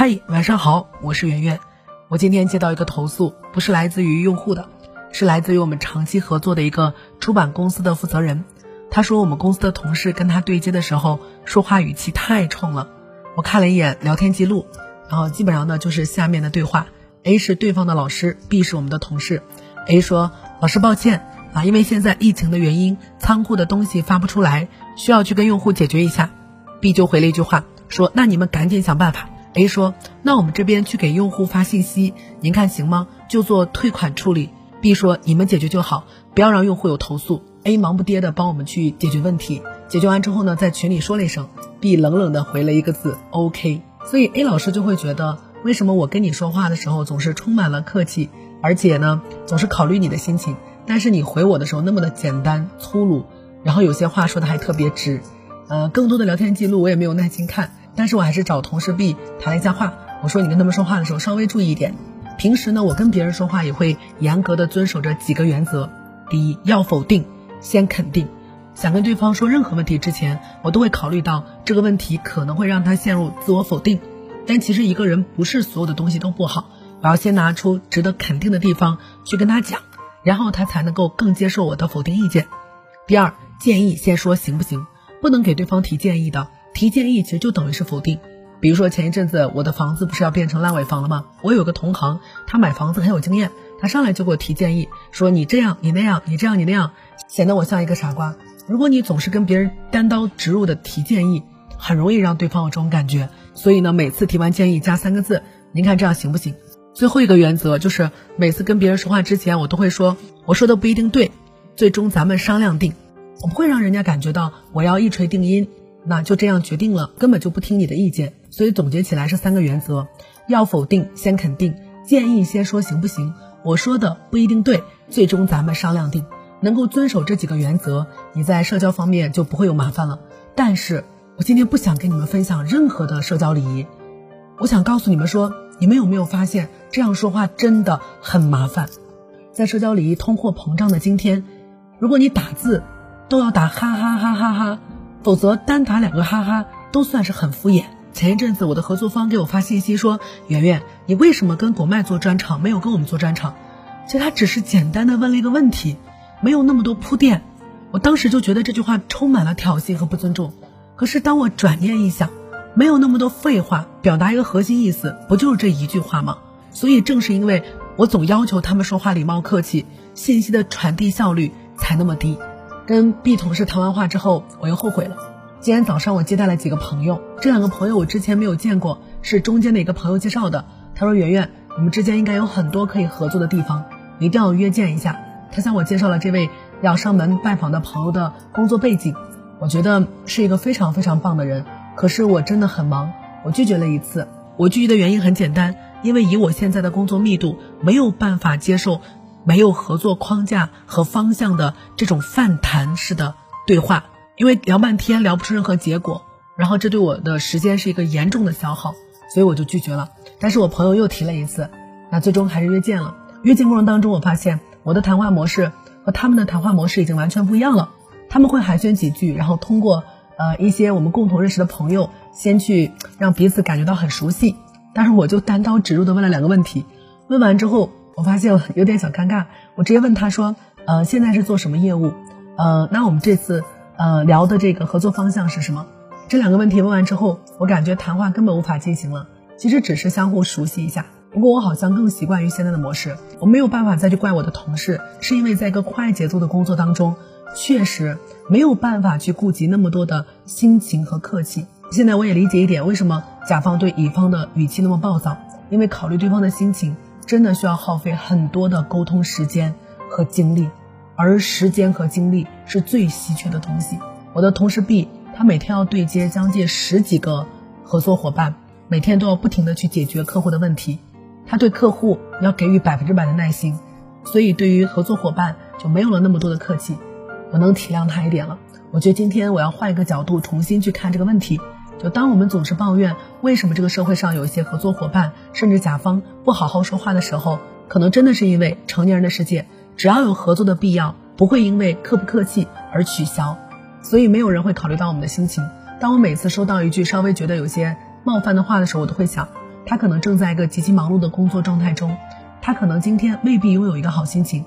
嗨，晚上好，我是圆圆。我今天接到一个投诉，不是来自于用户的，是来自于我们长期合作的一个出版公司的负责人。他说我们公司的同事跟他对接的时候，说话语气太冲了。我看了一眼聊天记录，然后基本上呢就是下面的对话：A 是对方的老师，B 是我们的同事。A 说：“老师，抱歉啊，因为现在疫情的原因，仓库的东西发不出来，需要去跟用户解决一下。”B 就回了一句话说：“那你们赶紧想办法。” A 说：“那我们这边去给用户发信息，您看行吗？就做退款处理。”B 说：“你们解决就好，不要让用户有投诉。”A 忙不迭的帮我们去解决问题。解决完之后呢，在群里说了一声，B 冷冷的回了一个字 “OK”。所以 A 老师就会觉得，为什么我跟你说话的时候总是充满了客气，而且呢总是考虑你的心情，但是你回我的时候那么的简单粗鲁，然后有些话说的还特别直。呃，更多的聊天记录我也没有耐心看。但是我还是找同事 B 谈了一下话，我说你跟他们说话的时候稍微注意一点。平时呢，我跟别人说话也会严格的遵守着几个原则：第一，要否定先肯定。想跟对方说任何问题之前，我都会考虑到这个问题可能会让他陷入自我否定。但其实一个人不是所有的东西都不好，我要先拿出值得肯定的地方去跟他讲，然后他才能够更接受我的否定意见。第二，建议先说行不行，不能给对方提建议的。提建议其实就等于是否定，比如说前一阵子我的房子不是要变成烂尾房了吗？我有个同行，他买房子很有经验，他上来就给我提建议，说你这样你那样你这样你那样，显得我像一个傻瓜。如果你总是跟别人单刀直入的提建议，很容易让对方有这种感觉。所以呢，每次提完建议加三个字，您看这样行不行？最后一个原则就是每次跟别人说话之前，我都会说我说的不一定对，最终咱们商量定，我不会让人家感觉到我要一锤定音。那就这样决定了，根本就不听你的意见。所以总结起来是三个原则：要否定先肯定，建议先说行不行？我说的不一定对，最终咱们商量定。能够遵守这几个原则，你在社交方面就不会有麻烦了。但是我今天不想跟你们分享任何的社交礼仪，我想告诉你们说，你们有没有发现这样说话真的很麻烦？在社交礼仪通货膨胀的今天，如果你打字都要打哈哈哈哈哈。否则单打两个哈哈都算是很敷衍。前一阵子我的合作方给我发信息说：“圆圆，你为什么跟国麦做专场，没有跟我们做专场？”其实他只是简单的问了一个问题，没有那么多铺垫。我当时就觉得这句话充满了挑衅和不尊重。可是当我转念一想，没有那么多废话，表达一个核心意思，不就是这一句话吗？所以正是因为我总要求他们说话礼貌客气，信息的传递效率才那么低。跟 B 同事谈完话之后，我又后悔了。今天早上我接待了几个朋友，这两个朋友我之前没有见过，是中间的一个朋友介绍的。他说：“圆圆，我们之间应该有很多可以合作的地方，一定要约见一下。”他向我介绍了这位要上门拜访的朋友的工作背景，我觉得是一个非常非常棒的人。可是我真的很忙，我拒绝了一次。我拒绝的原因很简单，因为以我现在的工作密度，没有办法接受。没有合作框架和方向的这种泛谈式的对话，因为聊半天聊不出任何结果，然后这对我的时间是一个严重的消耗，所以我就拒绝了。但是我朋友又提了一次，那最终还是约见了。约见过程当中，我发现我的谈话模式和他们的谈话模式已经完全不一样了。他们会寒暄几句，然后通过呃一些我们共同认识的朋友，先去让彼此感觉到很熟悉。但是我就单刀直入的问了两个问题，问完之后。我发现有点小尴尬，我直接问他说：“呃，现在是做什么业务？呃，那我们这次呃聊的这个合作方向是什么？”这两个问题问完之后，我感觉谈话根本无法进行了。其实只是相互熟悉一下。不过我好像更习惯于现在的模式，我没有办法再去怪我的同事，是因为在一个快节奏的工作当中，确实没有办法去顾及那么多的心情和客气。现在我也理解一点，为什么甲方对乙方的语气那么暴躁，因为考虑对方的心情。真的需要耗费很多的沟通时间和精力，而时间和精力是最稀缺的东西。我的同事 B，他每天要对接将近十几个合作伙伴，每天都要不停的去解决客户的问题，他对客户要给予百分之百的耐心，所以对于合作伙伴就没有了那么多的客气。我能体谅他一点了。我觉得今天我要换一个角度重新去看这个问题。就当我们总是抱怨为什么这个社会上有一些合作伙伴甚至甲方不好好说话的时候，可能真的是因为成年人的世界，只要有合作的必要，不会因为客不客气而取消，所以没有人会考虑到我们的心情。当我每次收到一句稍微觉得有些冒犯的话的时候，我都会想，他可能正在一个极其忙碌的工作状态中，他可能今天未必拥有一个好心情，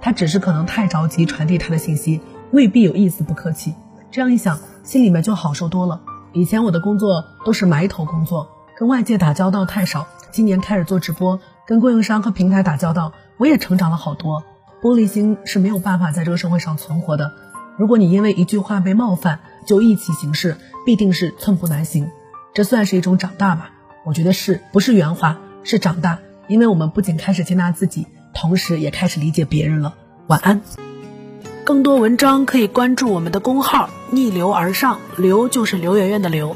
他只是可能太着急传递他的信息，未必有一丝不客气。这样一想，心里面就好受多了。以前我的工作都是埋头工作，跟外界打交道太少。今年开始做直播，跟供应商和平台打交道，我也成长了好多。玻璃心是没有办法在这个社会上存活的。如果你因为一句话被冒犯就意气行事，必定是寸步难行。这算是一种长大吧？我觉得是不是圆滑？是长大，因为我们不仅开始接纳自己，同时也开始理解别人了。晚安。更多文章可以关注我们的公号“逆流而上”，流就是刘媛媛的刘。